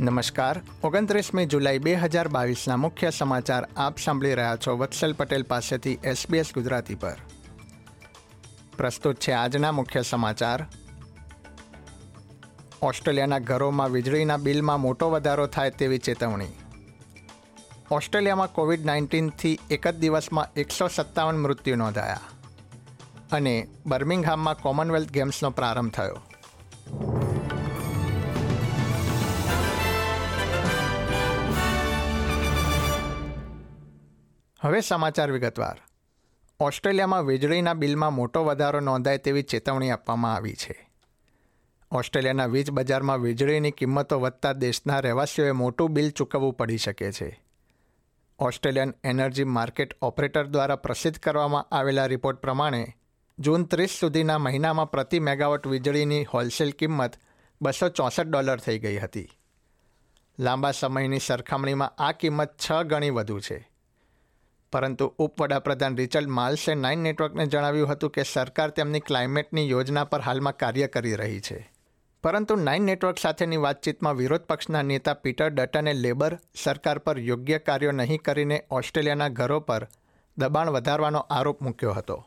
નમસ્કાર. ઓગણત્રીસમી જુલાઈ બે હજાર બાવીસના મુખ્ય સમાચાર આપ સાંભળી રહ્યા છો વત્સલ પટેલ પાસેથી એસબીએસ ગુજરાતી પર. પ્રસ્તુત છે આજના મુખ્ય સમાચાર. ઓસ્ટ્રેલિયાના ઘરોમાં વીજળીના બિલમાં મોટો વધારો થાય તેવી ચેતવણી. ઓસ્ટ્રેલિયામાં કોવિડ નાઇન્ટીનથી એક જ દિવસમાં એકસો સત્તાવન મૃત્યુ નોંધાયા. અને બર્મિંગહામમાં કોમનવેલ્થ ગેમ્સનો પ્રારંભ થયો. હવે સમાચાર વિગતવાર. ઓસ્ટ્રેલિયામાં વીજળીના બિલમાં મોટો વધારો નોંધાય તેવી ચેતવણી આપવામાં આવી છે. ઓસ્ટ્રેલિયાના વીજ બજારમાં વીજળીની કિંમતો વધતા દેશના રહેવાસીઓએ મોટું બિલ ચૂકવવું પડી શકે છે. ઓસ્ટ્રેલિયન એનર્જી માર્કેટ ઓપરેટર દ્વારા પ્રસિદ્ધ કરવામાં આવેલા રિપોર્ટ પ્રમાણે, જૂન ત્રીસ સુધીના મહિનામાં પ્રતિ મેગાવોટ વીજળીની હોલસેલ કિંમત બસો ચોસઠ ડોલર થઈ ગઈ હતી. લાંબા સમયની સરખામણીમાં આ કિંમત છ ગણી વધુ છે. પરંતુ ઉપવડાપ્રધાન રિચર્ડ માલ્સે નાઇન નેટવર્કને જણાવ્યું હતું કે સરકાર તેમની ક્લાઇમેટની યોજના પર હાલમાં કાર્ય કરી રહી છે. પરંતુ નાઇન નેટવર્ક સાથેની વાતચીતમાં વિરોધ પક્ષના નેતા પીટર ડટને લેબર સરકાર પર યોગ્ય કાર્યો નહીં કરીને ઓસ્ટ્રેલિયાના ઘરો પર દબાણ વધારવાનો આરોપ મૂક્યો હતો.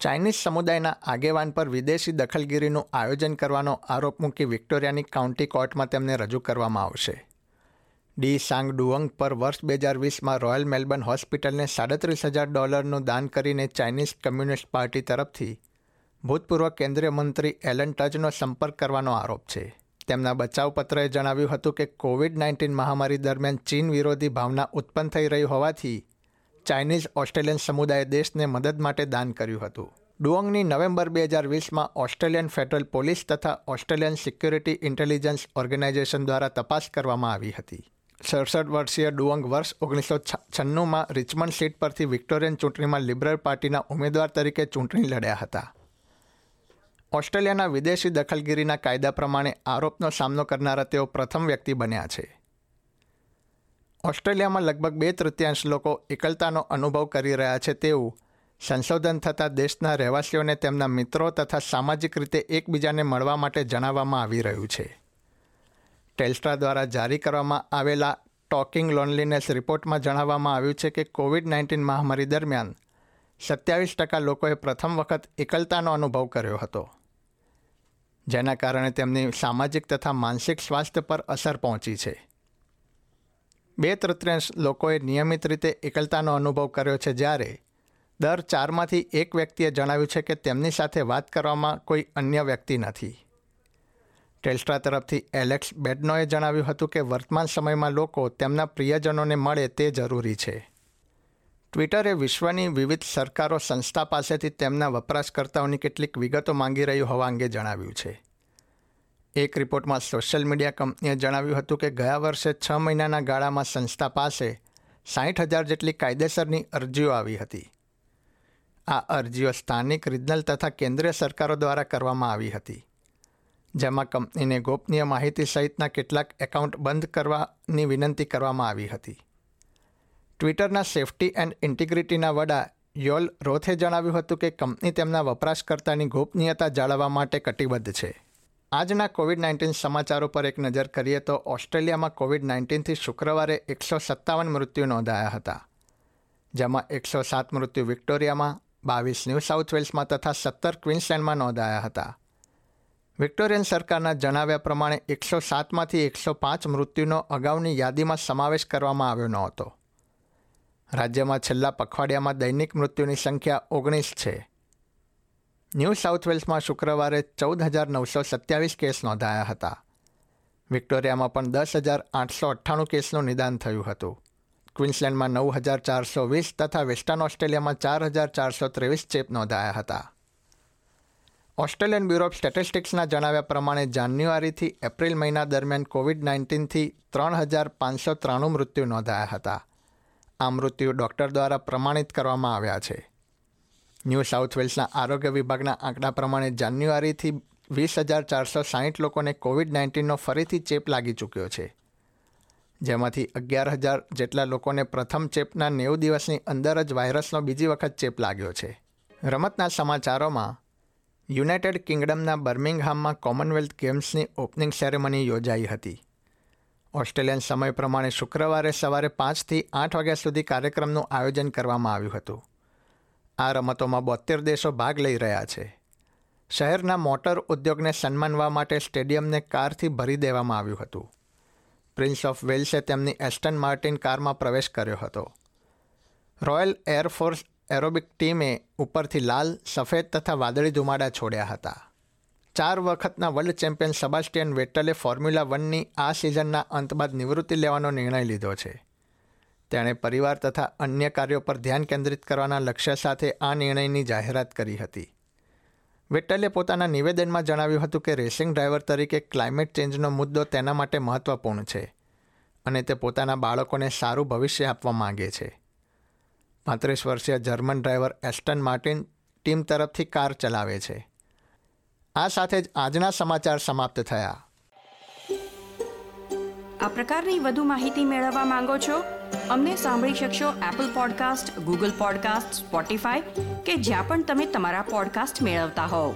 ચાઇનીઝ સમુદાયના આગેવાન પર વિદેશી દખલગીરીનું આયોજન કરવાનો આરોપ મૂકી વિક્ટોરિયાની કાઉન્ટી કોર્ટમાં તેમને રજૂ કરવામાં આવશે. ડી સાંગ ડુઅંગ પર વર્ષ બે હજાર વીસમાં રોયલ મેલબર્ન હોસ્પિટલને સાડત્રીસ હજાર ડોલરનું દાન કરીને ચાઇનીઝ કમ્યુનિસ્ટ પાર્ટી તરફથી ભૂતપૂર્વ કેન્દ્રીય મંત્રી એલન ટચનો સંપર્ક કરવાનો આરોપ છે. તેમના બચાવ પત્રએ જણાવ્યું હતું કે કોવિડ નાઇન્ટીન મહામારી દરમિયાન ચીન વિરોધી ભાવના ઉત્પન્ન થઈ રહી હોવાથી ચાઇનીઝ ઓસ્ટ્રેલિયન સમુદાયે દેશને મદદ માટે દાન કર્યું હતું. ડુઓંગની નવેમ્બર બે હજાર વીસમાં ઓસ્ટ્રેલિયન ફેડરલ પોલીસ તથા ઓસ્ટ્રેલિયન સિક્યુરિટી ઇન્ટેલિજન્સ ઓર્ગેનાઇઝેશન દ્વારા તપાસ કરવામાં આવી હતી. સડસઠ વર્ષીય ડુઅંગ વર્ષ ઓગણીસો છન્નુંમાં રિચમન્ડ સીટ પરથી વિક્ટોરિયન ચૂંટણીમાં લિબરલ પાર્ટીના ઉમેદવાર તરીકે ચૂંટણી લડ્યા હતા. ઓસ્ટ્રેલિયાના વિદેશી દખલગીરીના કાયદા પ્રમાણે આરોપનો સામનો કરનારા તેઓ પ્રથમ વ્યક્તિ બન્યા છે. ઓસ્ટ્રેલિયામાં લગભગ બે તૃતીયાંશ લોકો એકલતાનો અનુભવ કરી રહ્યા છે તેવું સંશોધન થતાં દેશના રહેવાસીઓને તેમના મિત્રો તથા સામાજિક રીતે એકબીજાને મળવા માટે જણાવવામાં આવી રહ્યું છે. ટેલ્સ્ટ્રા દ્વારા જારી કરવામાં આવેલા ટોકિંગ લોનલીનેસ રિપોર્ટમાં જણાવવામાં આવ્યું છે કે કોવિડ નાઇન્ટીન મહામારી દરમિયાન સત્યાવીસ ટકા લોકોએ પ્રથમ વખત એકલતાનો અનુભવ કર્યો હતો, જેના કારણે તેમની સામાજિક તથા માનસિક સ્વાસ્થ્ય પર અસર પહોંચી છે. બે તૃતીયાંશ લોકોએ નિયમિત રીતે એકલતાનો અનુભવ કર્યો છે જ્યારે દર ચારમાંથી એક વ્યક્તિએ જણાવ્યું છે કે તેમની સાથે વાત કરવામાં કોઈ અન્ય વ્યક્તિ નથી. ટેલ્સ્ટ્રા તરફથી એલેક્સ બેડનોએ જણાવ્યું હતું કે વર્તમાન સમયમાં લોકો તેમના પ્રિયજનોને મળે તે જરૂરી છે. ટ્વિટરે વિશ્વની વિવિધ સરકારો સંસ્થા પાસેથી તેમના વપરાશકર્તાઓની કેટલીક વિગતો માંગી રહ્યું હોવા અંગે જણાવ્યું છે. એક રિપોર્ટમાં સોશિયલ મીડિયા કંપનીએ જણાવ્યું હતું કે ગયા વર્ષે છ મહિનાના ગાળામાં સંસ્થા પાસે સાઠ હજાર જેટલી કાયદેસરની અરજીઓ આવી હતી. આ અરજીઓ સ્થાનિક, રિજનલ તથા કેન્દ્રીય સરકારો દ્વારા કરવામાં આવી હતી. જેમાં કંપનીને ગોપનીય માહિતી સહિતના કેટલાક એકાઉન્ટ બંધ કરવાની વિનંતી કરવામાં આવી હતી. ટ્વિટરના સેફટી એન્ડ ઇન્ટિગ્રિટીના વડા યોલ રોથે જણાવ્યું હતું કે કંપની તેમના વપરાશકર્તાની ગોપનીયતા જાળવવા માટે કટિબદ્ધ છે. આજના કોવિડ નાઇન્ટીન સમાચારો પર એક નજર કરીએ તો ઓસ્ટ્રેલિયામાં કોવિડ નાઇન્ટીનથી શુક્રવારે એકસો સત્તાવન મૃત્યુ નોંધાયા હતા, જેમાં એકસો સાત મૃત્યુ વિક્ટોરિયામાં, બાવીસ ન્યૂ સાઉથ વેલ્સમાં તથા સત્તર ક્વિન્સલેન્ડમાં નોંધાયા હતા. વિક્ટોરિયન સરકારના જણાવ્યા પ્રમાણે એકસો સાતમાંથી એકસો પાંચ મૃત્યુનો અગાઉની યાદીમાં સમાવેશ કરવામાં આવ્યો ન હતો રાજ્યમાં છેલ્લા પખવાડિયામાં દૈનિક મૃત્યુની સંખ્યા ઓગણીસ છે. ન્યૂ સાઉથ વેલ્સમાં શુક્રવારે ચૌદ હજાર નવસો સત્યાવીસ કેસ નોંધાયા હતા. વિક્ટોરિયામાં પણ દસ હજાર આઠસો અઠ્ઠાણું કેસનું નિદાન થયું હતું. ક્વિન્સલેન્ડમાં નવ હજાર ચારસો વીસ તથા વેસ્ટર્ન ઓસ્ટ્રેલિયામાં ચાર હજાર ચારસો ત્રેવીસ ચેપ નોંધાયા હતા. ઓસ્ટ્રેલિયન બ્યુરો ઓફ સ્ટેટિસ્ટિક્સના જણાવ્યા પ્રમાણે જાન્યુઆરીથી એપ્રિલ મહિના દરમિયાન કોવિડ નાઇન્ટીનથી ત્રણ હજાર પાંચસો ત્રાણું મૃત્યુ નોંધાયા હતા. આ મૃત્યુ ડૉક્ટર દ્વારા પ્રમાણિત કરવામાં આવ્યા છે. ન્યૂ સાઉથ વેલ્સના આરોગ્ય વિભાગના આંકડા પ્રમાણે જાન્યુઆરીથી વીસ હજાર ચારસો સાહીઠ લોકોને કોવિડ નાઇન્ટીનનો ફરીથી ચેપ લાગી ચૂક્યો છે. જેમાંથી અગિયાર હજાર જેટલા લોકોને પ્રથમ ચેપના નેવું દિવસની અંદર જ વાયરસનો બીજી વખત ચેપ લાગ્યો છે. રમતના સમાચારોમાં યુનાઇટેડ કિંગડમના બર્મિંગહામમાં કોમનવેલ્થ ગેમ્સની ઓપનિંગ સેરેમની યોજાઈ હતી. ઓસ્ટ્રેલિયન સમય પ્રમાણે શુક્રવારે સવારે પાંચથી આઠ વાગ્યા સુધી કાર્યક્રમનું આયોજન કરવામાં આવ્યું હતું. આ રમતોમાં બોતેર દેશો ભાગ લઈ રહ્યા છે. શહેરના મોટર ઉદ્યોગને સન્માનવા માટે સ્ટેડિયમને કારથી ભરી દેવામાં આવ્યું હતું. પ્રિન્સ ઓફ વેલ્સે તેમની એસ્ટન માર્ટિન કારમાં પ્રવેશ કર્યો હતો. રોયલ એરફોર્સ એરોબિક ટીમે ઉપરથી લાલ, સફેદ તથા વાદળી ધુમાડા છોડ્યા હતા. ચાર વખતના world champion Sebastian Vettel Formula વનની આ સિઝનના અંત બાદ નિવૃત્તિ લેવાનો નિર્ણય લીધો છે. તેણે પરિવાર તથા અન્ય કાર્યો પર ધ્યાન કેન્દ્રિત કરવાના લક્ષ્ય સાથે આ નિર્ણયની જાહેરાત કરી હતી. વેટલે પોતાના નિવેદનમાં જણાવ્યું હતું કે રેસિંગ ડ્રાઈવર તરીકે ક્લાઇમેટ ચેન્જનો મુદ્દો તેના માટે મહત્વપૂર્ણ છે અને તે પોતાના બાળકોને સારું ભવિષ્ય આપવા માંગે છે. પાંત્રીસ વર્ષીય German driver Aston Martin team તરફથી કાર ચલાવે છે. આ સાથે જ આજના સમાચાર સમાપ્ત થયા. આ પ્રકારની વધુ માહિતી મેળવવા માંગો છો? અમને સાંભળી શકશો Apple podcast Google podcast Spotify કે જ્યાં પણ તમે તમારા પોડકાસ્ટ મેળવતા હોવ.